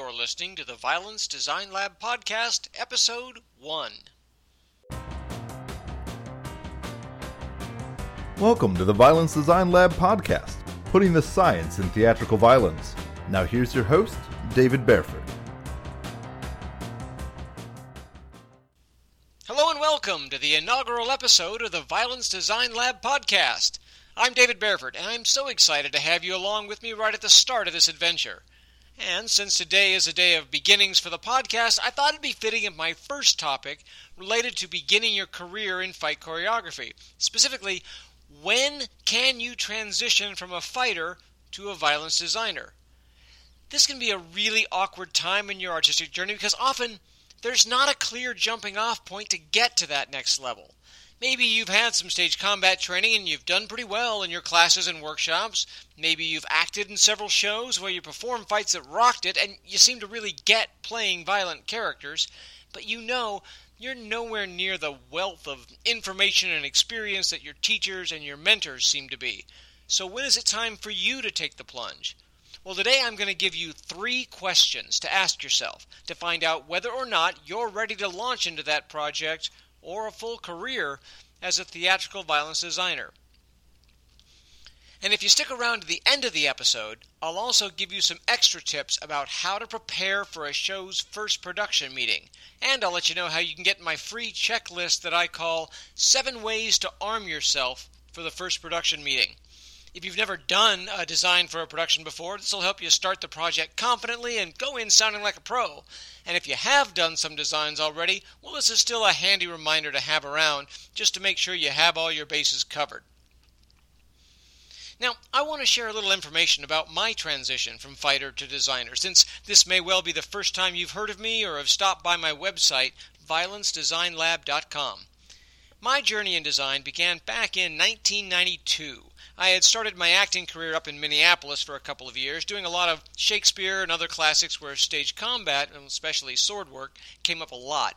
You're listening to the Violence Design Lab Podcast, Episode 1. Welcome to the Violence Design Lab Podcast, putting the science in theatrical violence. Now, here's your host, David Bareford. Hello and welcome to the inaugural episode of the Violence Design Lab Podcast. I'm David Bareford, and I'm so excited to have you along with me right at the start of this adventure. And since today is a day of beginnings for the podcast, I thought it'd be fitting if my first topic related to beginning your career in fight choreography. Specifically, when can you transition from a fighter to a violence designer? This can be a really awkward time in your artistic journey because often there's not a clear jumping off point to get to that next level. Maybe you've had some stage combat training and you've done pretty well in your classes and workshops. Maybe you've acted in several shows where you perform fights that rocked it and you seem to really get playing violent characters, but you know you're nowhere near the wealth of information and experience that your teachers and your mentors seem to be. So, when is it time for you to take the plunge? Well, today I'm going to give you three questions to ask yourself to find out whether or not you're ready to launch into that project or a full career as a theatrical violence designer. And if you stick around to the end of the episode, I'll also give you some extra tips about how to prepare for a show's first production meeting. And I'll let you know how you can get my free checklist that I call Seven Ways to Arm Yourself for the First Production Meeting. If you've never done a design for a production before, this will help you start the project confidently and go in sounding like a pro. And if you have done some designs already, well, this is still a handy reminder to have around just to make sure you have all your bases covered. Now, I want to share a little information about my transition from fighter to designer, since this may well be the first time you've heard of me or have stopped by my website, violencedesignlab.com. My journey in design began back in 1992 I had started my acting career up in Minneapolis for a couple of years, doing a lot of Shakespeare and other classics where stage combat, especially sword work, came up a lot.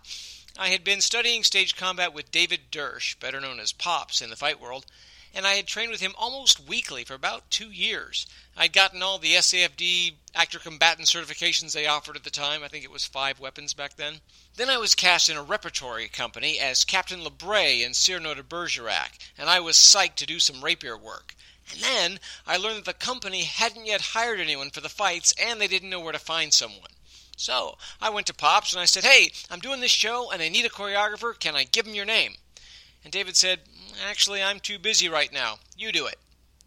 I had been studying stage combat with David Doersch, better known as Pops in the fight world, and I had trained with him almost weekly for about two years. I'd gotten all the SAFD actor combatant certifications they offered at the time. I think it was five weapons back then. Then I was cast in a repertory company as Captain Le Bret in Cyrano de Bergerac, and I was psyched to do some rapier work. And then I learned that the company hadn't yet hired anyone for the fights, and they didn't know where to find someone. So I went to Pops and I said, Hey, I'm doing this show and I need a choreographer. Can I give him your name? And David said, Actually, I'm too busy right now. You do it.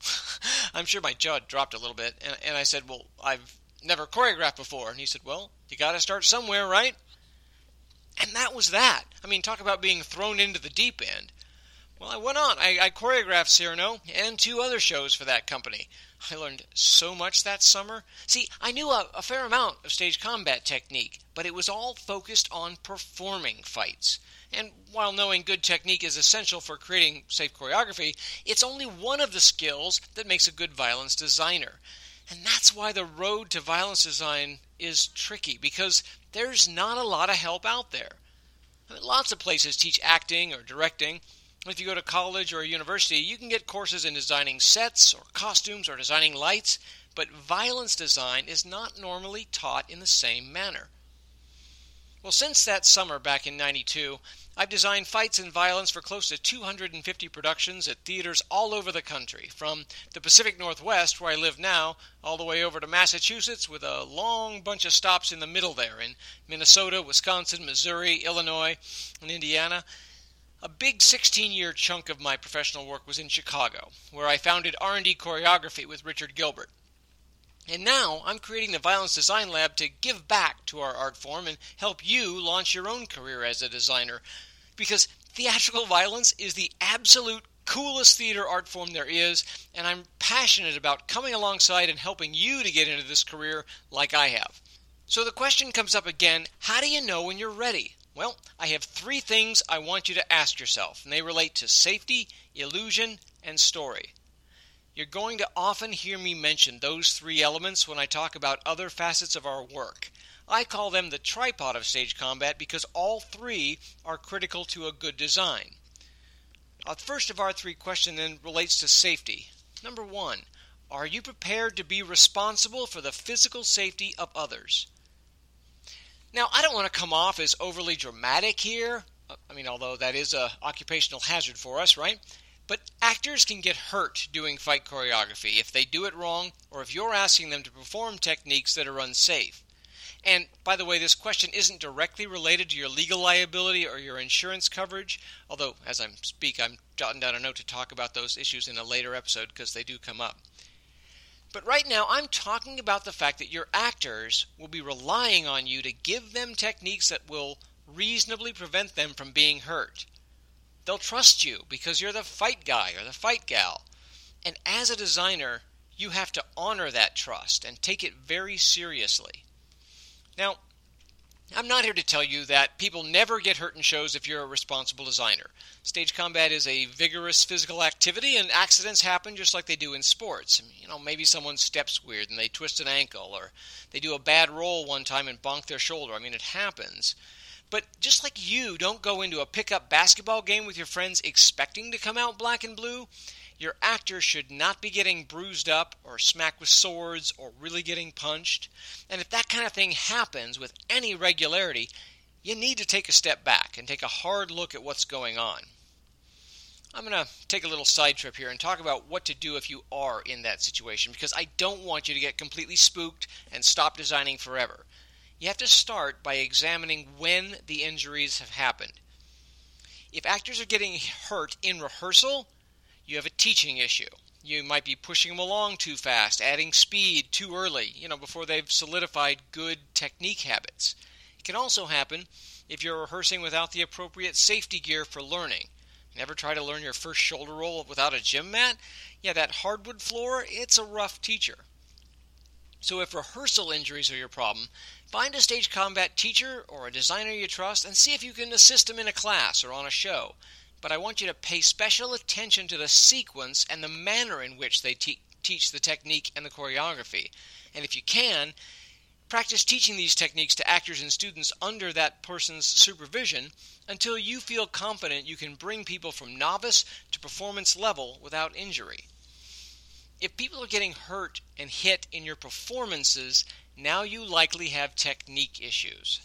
I'm sure my jaw dropped a little bit. And, and I said, Well, I've never choreographed before. And he said, Well, you got to start somewhere, right? And that was that. I mean, talk about being thrown into the deep end. Well, I went on. I, I choreographed Cyrano and two other shows for that company. I learned so much that summer. See, I knew a, a, fair amount of stage combat technique, but it was all focused on performing fights. And while knowing good technique is essential for creating safe choreography, it's only one of the skills that makes a good violence designer. And that's why the road to violence design is tricky because there's not a lot of help out there. I mean, lots of places teach acting or directing. If you go to college or a university, you can get courses in designing sets or costumes or designing lights, but violence design is not normally taught in the same manner. Well, since that summer back in 92, I've designed fights and violence for close to 250 productions at theaters all over the country, from the Pacific Northwest, where I live now, all the way over to Massachusetts, with a long bunch of stops in the middle there in Minnesota, Wisconsin, Missouri, Illinois, and Indiana. A big 16-year chunk of my professional work was in Chicago, where I founded R&D Choreography with Richard Gilbert. And now I'm creating the Violence Design Lab to give back to our art form and help you launch your own career as a designer. Because theatrical violence is the absolute coolest theater art form there is, and I'm passionate about coming alongside and helping you to get into this career like I have. So the question comes up again how do you know when you're ready? Well, I have three things I want you to ask yourself, and they relate to safety, illusion, and story. You're going to often hear me mention those three elements when I talk about other facets of our work. I call them the tripod of stage combat because all three are critical to a good design. The uh, first of our three questions then relates to safety. Number one, are you prepared to be responsible for the physical safety of others? Now, I don't want to come off as overly dramatic here. I mean, although that is a occupational hazard for us, right? But actors can get hurt doing fight choreography if they do it wrong or if you're asking them to perform techniques that are unsafe. And by the way, this question isn't directly related to your legal liability or your insurance coverage, although as I speak, I'm jotting down a note to talk about those issues in a later episode because they do come up. But right now, I'm talking about the fact that your actors will be relying on you to give them techniques that will reasonably prevent them from being hurt. They'll trust you because you're the fight guy or the fight gal. And as a designer, you have to honor that trust and take it very seriously. Now, I'm not here to tell you that people never get hurt in shows if you're a responsible designer. Stage combat is a vigorous physical activity, and accidents happen just like they do in sports. You know, maybe someone steps weird and they twist an ankle, or they do a bad roll one time and bonk their shoulder. I mean, it happens. But just like you don't go into a pickup basketball game with your friends expecting to come out black and blue, your actor should not be getting bruised up or smacked with swords or really getting punched. And if that kind of thing happens with any regularity, you need to take a step back and take a hard look at what's going on. I'm going to take a little side trip here and talk about what to do if you are in that situation because I don't want you to get completely spooked and stop designing forever. You have to start by examining when the injuries have happened. If actors are getting hurt in rehearsal, you have a teaching issue. You might be pushing them along too fast, adding speed too early, you know, before they've solidified good technique habits. It can also happen if you're rehearsing without the appropriate safety gear for learning. Never try to learn your first shoulder roll without a gym mat? Yeah, that hardwood floor, it's a rough teacher. So if rehearsal injuries are your problem, find a stage combat teacher or a designer you trust and see if you can assist them in a class or on a show but I want you to pay special attention to the sequence and the manner in which they te- teach the technique and the choreography. And if you can, practice teaching these techniques to actors and students under that person's supervision until you feel confident you can bring people from novice to performance level without injury. If people are getting hurt and hit in your performances, now you likely have technique issues.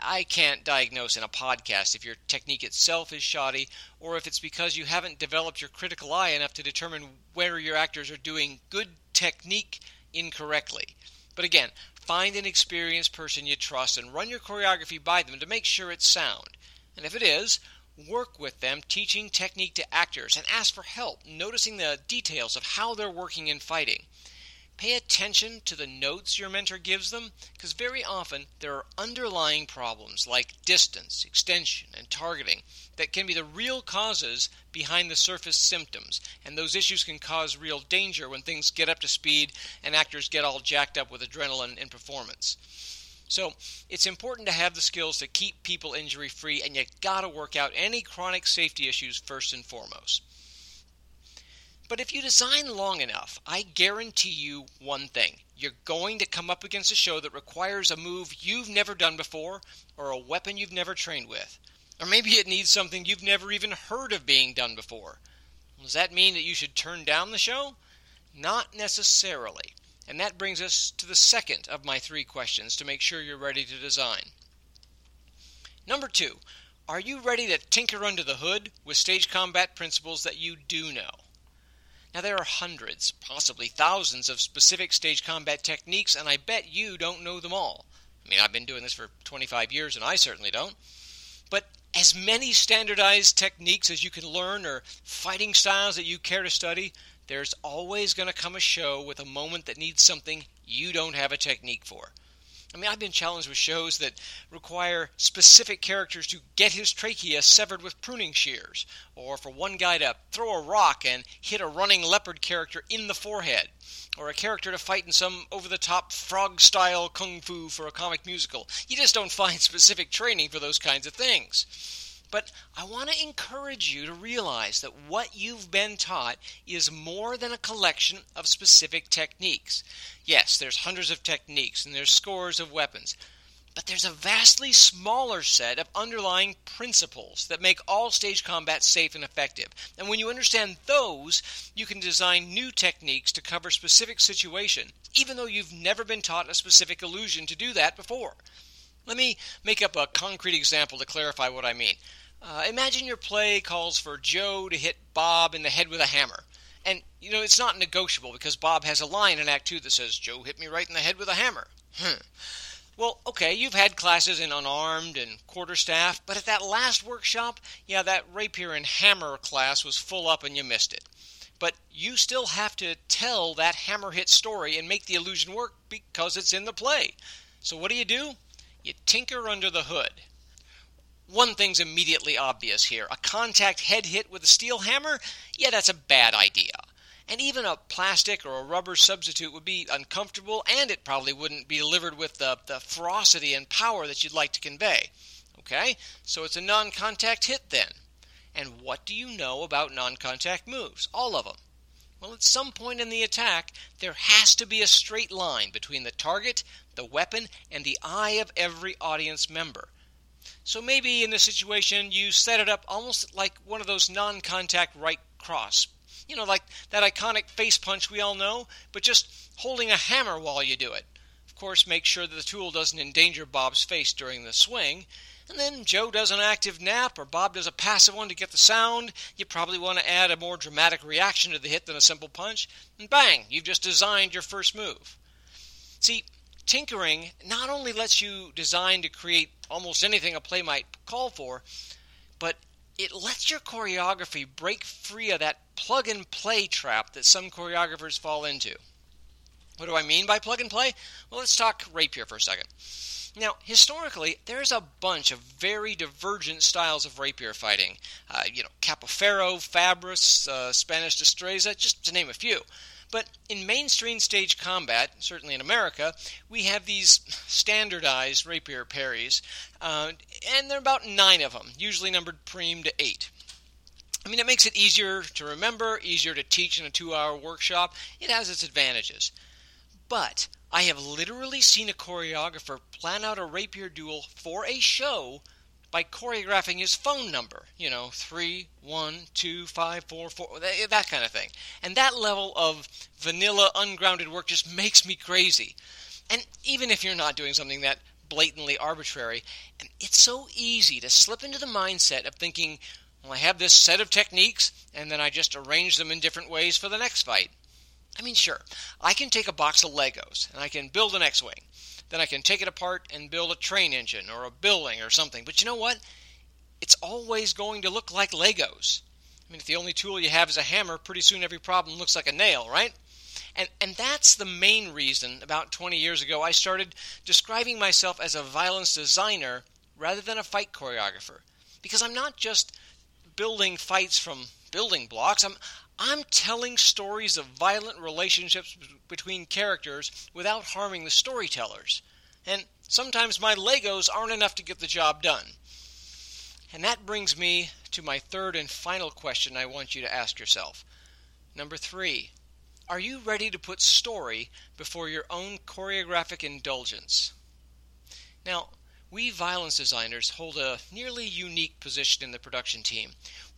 I can't diagnose in a podcast if your technique itself is shoddy or if it's because you haven't developed your critical eye enough to determine where your actors are doing good technique incorrectly. But again, find an experienced person you trust and run your choreography by them to make sure it's sound. And if it is, work with them teaching technique to actors and ask for help noticing the details of how they're working in fighting. Pay attention to the notes your mentor gives them because very often there are underlying problems like distance, extension, and targeting that can be the real causes behind the surface symptoms. And those issues can cause real danger when things get up to speed and actors get all jacked up with adrenaline and performance. So it's important to have the skills to keep people injury free, and you gotta work out any chronic safety issues first and foremost. But if you design long enough, I guarantee you one thing. You're going to come up against a show that requires a move you've never done before or a weapon you've never trained with. Or maybe it needs something you've never even heard of being done before. Does that mean that you should turn down the show? Not necessarily. And that brings us to the second of my three questions to make sure you're ready to design. Number two, are you ready to tinker under the hood with stage combat principles that you do know? Now, there are hundreds, possibly thousands, of specific stage combat techniques, and I bet you don't know them all. I mean, I've been doing this for 25 years, and I certainly don't. But as many standardized techniques as you can learn or fighting styles that you care to study, there's always going to come a show with a moment that needs something you don't have a technique for. I mean, I've been challenged with shows that require specific characters to get his trachea severed with pruning shears, or for one guy to throw a rock and hit a running leopard character in the forehead, or a character to fight in some over the top frog style kung fu for a comic musical. You just don't find specific training for those kinds of things. But I want to encourage you to realize that what you've been taught is more than a collection of specific techniques. Yes, there's hundreds of techniques and there's scores of weapons, but there's a vastly smaller set of underlying principles that make all stage combat safe and effective. And when you understand those, you can design new techniques to cover specific situation, even though you've never been taught a specific illusion to do that before. Let me make up a concrete example to clarify what I mean. Uh, imagine your play calls for Joe to hit Bob in the head with a hammer. And, you know, it's not negotiable because Bob has a line in Act 2 that says, Joe hit me right in the head with a hammer. Hmm. Well, okay, you've had classes in unarmed and quarterstaff, but at that last workshop, yeah, that rapier and hammer class was full up and you missed it. But you still have to tell that hammer hit story and make the illusion work because it's in the play. So what do you do? You tinker under the hood. One thing's immediately obvious here. A contact head hit with a steel hammer? Yeah, that's a bad idea. And even a plastic or a rubber substitute would be uncomfortable, and it probably wouldn't be delivered with the, the ferocity and power that you'd like to convey. Okay, so it's a non contact hit then. And what do you know about non contact moves? All of them. Well, at some point in the attack, there has to be a straight line between the target, the weapon, and the eye of every audience member. So maybe in this situation, you set it up almost like one of those non contact right cross you know, like that iconic face punch we all know, but just holding a hammer while you do it. Of course, make sure that the tool doesn't endanger Bob's face during the swing. And then Joe does an active knap or Bob does a passive one to get the sound. You probably want to add a more dramatic reaction to the hit than a simple punch. And bang, you've just designed your first move. See, tinkering not only lets you design to create almost anything a play might call for, but it lets your choreography break free of that plug and play trap that some choreographers fall into. What do I mean by plug and play? Well, let's talk rapier for a second. Now, historically, there's a bunch of very divergent styles of rapier fighting. Uh, you know, Capoferro, Fabris, uh, Spanish Destreza, just to name a few. But in mainstream stage combat, certainly in America, we have these standardized rapier parries, uh, and there are about nine of them, usually numbered prime to eight. I mean, it makes it easier to remember, easier to teach in a two hour workshop. It has its advantages. But I have literally seen a choreographer plan out a rapier duel for a show by choreographing his phone number. You know, three, one, two, five, four, four, that kind of thing. And that level of vanilla, ungrounded work just makes me crazy. And even if you're not doing something that blatantly arbitrary, it's so easy to slip into the mindset of thinking, well, I have this set of techniques, and then I just arrange them in different ways for the next fight. I mean, sure, I can take a box of Legos and I can build an X Wing then I can take it apart and build a train engine or a building or something. But you know what? It's always going to look like Legos. I mean, if the only tool you have is a hammer, pretty soon every problem looks like a nail, right? And, and that's the main reason about 20 years ago I started describing myself as a violence designer rather than a fight choreographer. Because I'm not just building fights from building blocks, I'm, I'm telling stories of violent relationships between characters without harming the storytellers. And sometimes my Legos aren't enough to get the job done. And that brings me to my third and final question I want you to ask yourself. Number three, are you ready to put story before your own choreographic indulgence? Now, we violence designers hold a nearly unique position in the production team.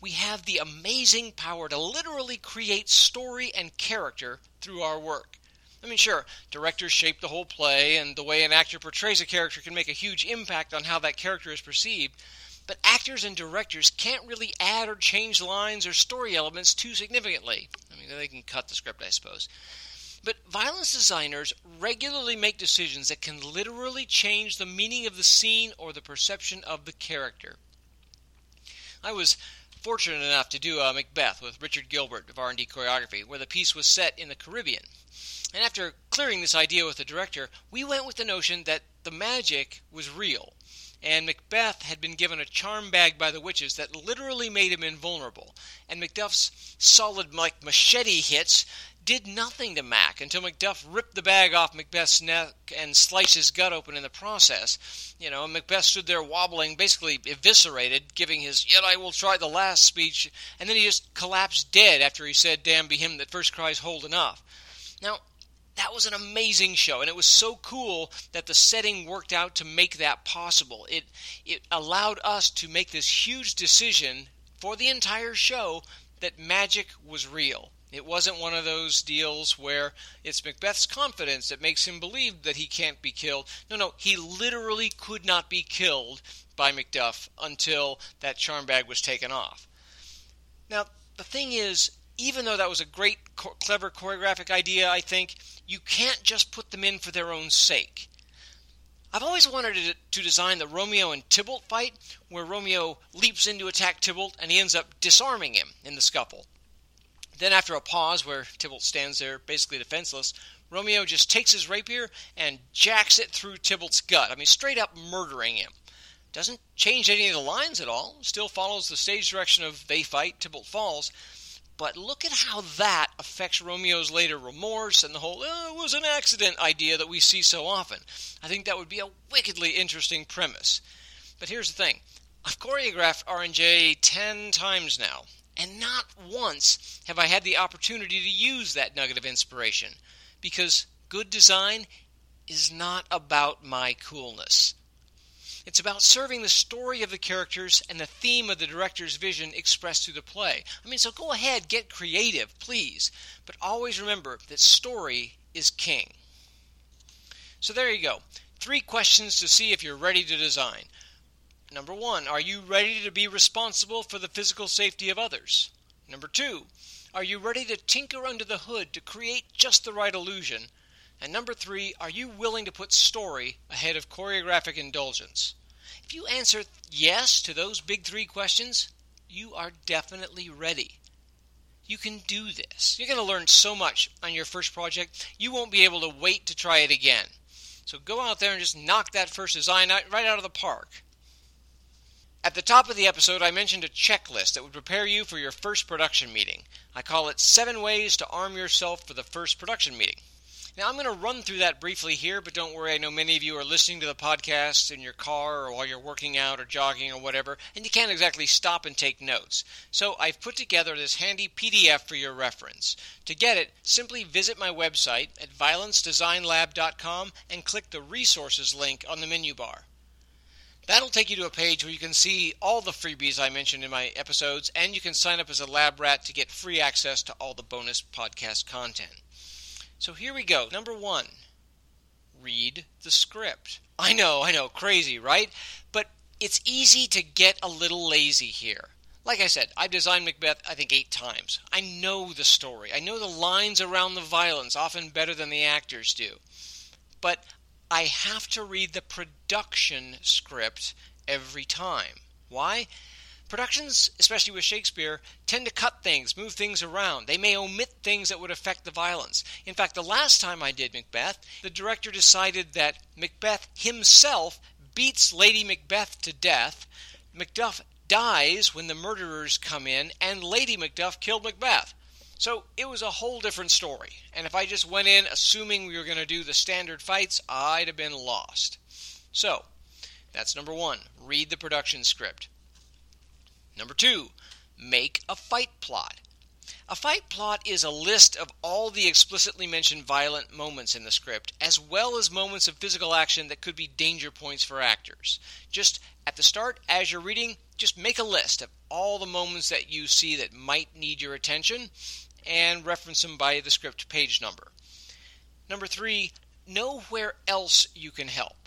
We have the amazing power to literally create story and character through our work. I mean, sure, directors shape the whole play, and the way an actor portrays a character can make a huge impact on how that character is perceived. But actors and directors can't really add or change lines or story elements too significantly. I mean, they can cut the script, I suppose. But violence designers regularly make decisions that can literally change the meaning of the scene or the perception of the character. I was fortunate enough to do a Macbeth with Richard Gilbert of R&D Choreography, where the piece was set in the Caribbean. And after clearing this idea with the director, we went with the notion that the magic was real, and Macbeth had been given a charm bag by the witches that literally made him invulnerable. And Macduff's solid like machete hits did nothing to Mac until Macduff ripped the bag off Macbeth's neck and sliced his gut open in the process. You know, Macbeth stood there wobbling, basically eviscerated, giving his "Yet I will try" the last speech, and then he just collapsed dead after he said, "Damn be him that first cries hold enough." Now, that was an amazing show and it was so cool that the setting worked out to make that possible it it allowed us to make this huge decision for the entire show that magic was real It wasn't one of those deals where it's Macbeth's confidence that makes him believe that he can't be killed. No, no, he literally could not be killed by Macduff until that charm bag was taken off. Now, the thing is, even though that was a great, clever choreographic idea, I think, you can't just put them in for their own sake. I've always wanted to design the Romeo and Tybalt fight, where Romeo leaps in to attack Tybalt and he ends up disarming him in the scuffle. Then, after a pause where Tybalt stands there basically defenseless, Romeo just takes his rapier and jacks it through Tybalt's gut. I mean, straight up murdering him. Doesn't change any of the lines at all, still follows the stage direction of they fight, Tybalt falls. But look at how that affects Romeo's later remorse and the whole oh, it was an accident idea that we see so often. I think that would be a wickedly interesting premise. But here's the thing I've choreographed R&J 10 times now, and not once have I had the opportunity to use that nugget of inspiration. Because good design is not about my coolness. It's about serving the story of the characters and the theme of the director's vision expressed through the play. I mean, so go ahead, get creative, please. But always remember that story is king. So there you go. Three questions to see if you're ready to design. Number one, are you ready to be responsible for the physical safety of others? Number two, are you ready to tinker under the hood to create just the right illusion? And number three, are you willing to put story ahead of choreographic indulgence? If you answer yes to those big three questions, you are definitely ready. You can do this. You're going to learn so much on your first project, you won't be able to wait to try it again. So go out there and just knock that first design right out of the park. At the top of the episode, I mentioned a checklist that would prepare you for your first production meeting. I call it Seven Ways to Arm Yourself for the First Production Meeting. Now, I'm going to run through that briefly here, but don't worry, I know many of you are listening to the podcast in your car or while you're working out or jogging or whatever, and you can't exactly stop and take notes. So I've put together this handy PDF for your reference. To get it, simply visit my website at violencedesignlab.com and click the resources link on the menu bar. That'll take you to a page where you can see all the freebies I mentioned in my episodes, and you can sign up as a lab rat to get free access to all the bonus podcast content. So here we go. Number one read the script. I know, I know, crazy, right? But it's easy to get a little lazy here. Like I said, I've designed Macbeth, I think, eight times. I know the story. I know the lines around the violence often better than the actors do. But I have to read the production script every time. Why? Productions, especially with Shakespeare, tend to cut things, move things around. They may omit things that would affect the violence. In fact, the last time I did Macbeth, the director decided that Macbeth himself beats Lady Macbeth to death. Macduff dies when the murderers come in, and Lady Macduff killed Macbeth. So it was a whole different story. And if I just went in assuming we were going to do the standard fights, I'd have been lost. So, that's number one. Read the production script. Number two, make a fight plot. A fight plot is a list of all the explicitly mentioned violent moments in the script, as well as moments of physical action that could be danger points for actors. Just at the start, as you're reading, just make a list of all the moments that you see that might need your attention and reference them by the script page number. Number three, know where else you can help.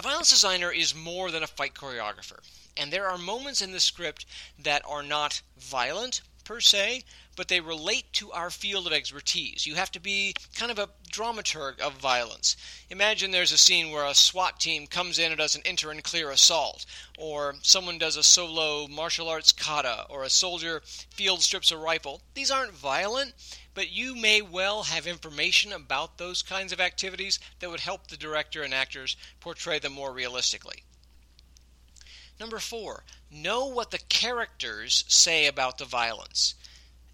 A violence designer is more than a fight choreographer, and there are moments in the script that are not violent per se, but they relate to our field of expertise. You have to be kind of a dramaturg of violence. Imagine there's a scene where a SWAT team comes in and does an enter and clear assault, or someone does a solo martial arts kata, or a soldier field strips a rifle. These aren't violent, but you may well have information about those kinds of activities that would help the director and actors portray them more realistically. Number four, know what the characters say about the violence.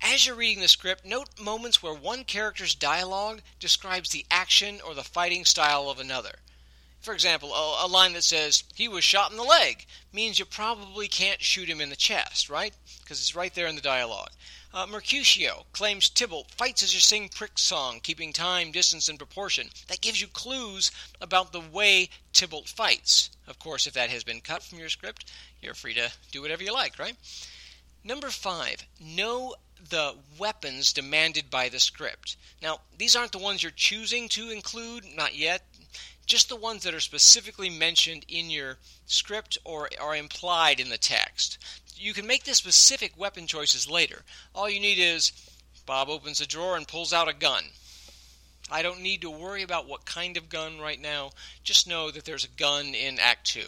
As you're reading the script, note moments where one character's dialogue describes the action or the fighting style of another. For example, a, a, line that says, he was shot in the leg, means you probably can't shoot him in the chest, right? Because it's right there in the dialogue. Uh, Mercutio claims Tybalt fights as you sing Prick's song, keeping time, distance, and proportion. That gives you clues about the way Tybalt fights. Of course, if that has been cut from your script, you're free to do whatever you like, right? Number five, know the weapons demanded by the script. Now, these aren't the ones you're choosing to include, not yet, just the ones that are specifically mentioned in your script or are implied in the text. You can make the specific weapon choices later. All you need is Bob opens a drawer and pulls out a gun. I don't need to worry about what kind of gun right now. Just know that there's a gun in Act 2.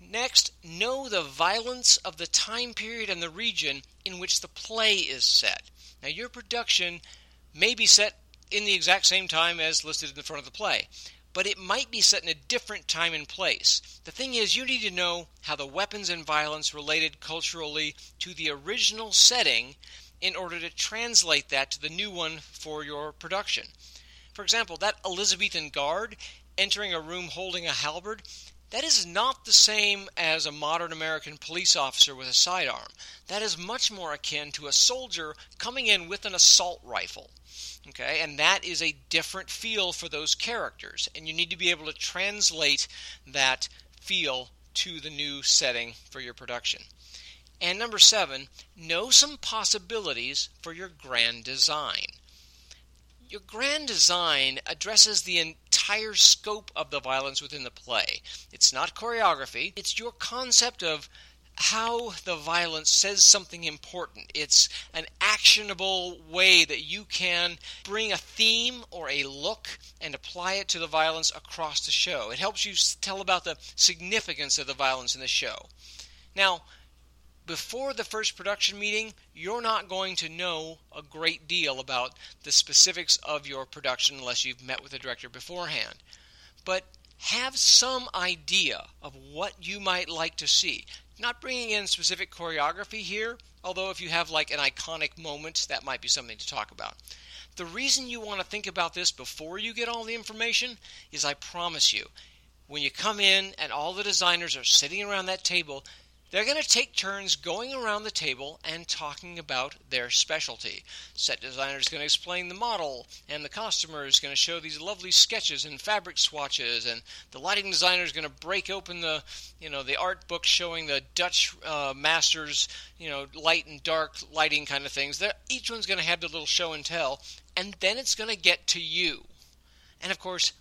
Next, know the violence of the time period and the region in which the play is set. Now, your production may be set in the exact same time as listed in the front of the play, but it might be set in a different time and place. The thing is, you need to know how the weapons and violence related culturally to the original setting in order to translate that to the new one for your production. For example, that Elizabethan guard entering a room holding a halberd, that is not the same as a modern American police officer with a sidearm. That is much more akin to a soldier coming in with an assault rifle. Okay, and that is a different feel for those characters, and you need to be able to translate that feel to the new setting for your production. And number seven, know some possibilities for your grand design. Your grand design addresses the entire scope of the violence within the play. It's not choreography, it's your concept of how the violence says something important. It's an actionable way that you can bring a theme or a look and apply it to the violence across the show. It helps you tell about the significance of the violence in the show. Now, before the first production meeting, you're not going to know a great deal about the specifics of your production unless you've met with the director beforehand. But have some idea of what you might like to see. Not bringing in specific choreography here, although if you have like an iconic moment, that might be something to talk about. The reason you want to think about this before you get all the information is I promise you, when you come in and all the designers are sitting around that table, they're going to take turns going around the table and talking about their specialty. Set designer is going to explain the model, and the costumer is going to show these lovely sketches and fabric swatches, and the lighting designer is going to break open the, you know, the art book showing the Dutch uh, masters, you know, light and dark lighting kind of things. They're, each one's going to have their little show and tell, and then it's going to get to you. And of course,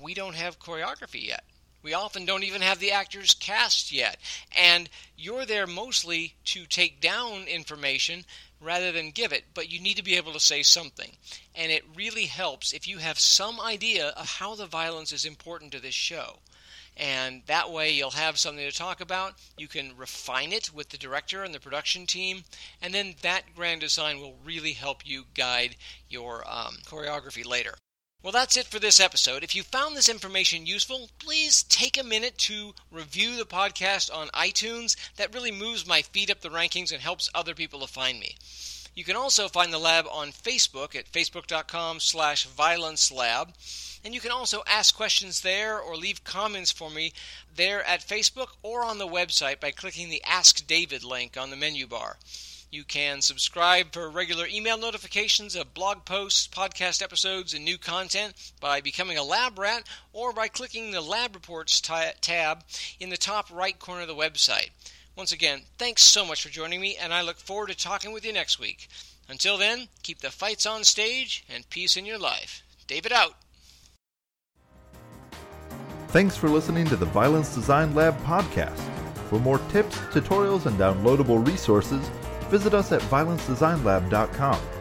we don't have choreography yet. We often don't even have the actors cast yet. And you're there mostly to take down information rather than give it, but you need to be able to say something. And it really helps if you have some idea of how the violence is important to this show. And that way you'll have something to talk about. You can refine it with the director and the production team. And then that grand design will really help you guide your um, choreography later. Well, that's it for this episode. If you found this information useful, please take a minute to review the podcast on iTunes. That really moves my feed up the rankings and helps other people to find me. You can also find the lab on Facebook at facebook.com slash violencelab. And you can also ask questions there or leave comments for me there at Facebook or on the website by clicking the Ask David link on the menu bar. You can subscribe for regular email notifications of blog posts, podcast episodes, and new content by becoming a lab rat or by clicking the lab reports tab in the top right corner of the website. Once again, thanks so much for joining me, and I look forward to talking with you next week. Until then, keep the fights on stage and peace in your life. David out. Thanks for listening to the Violence Design Lab podcast. For more tips, tutorials, and downloadable resources, visit us at violencedesignlab.com.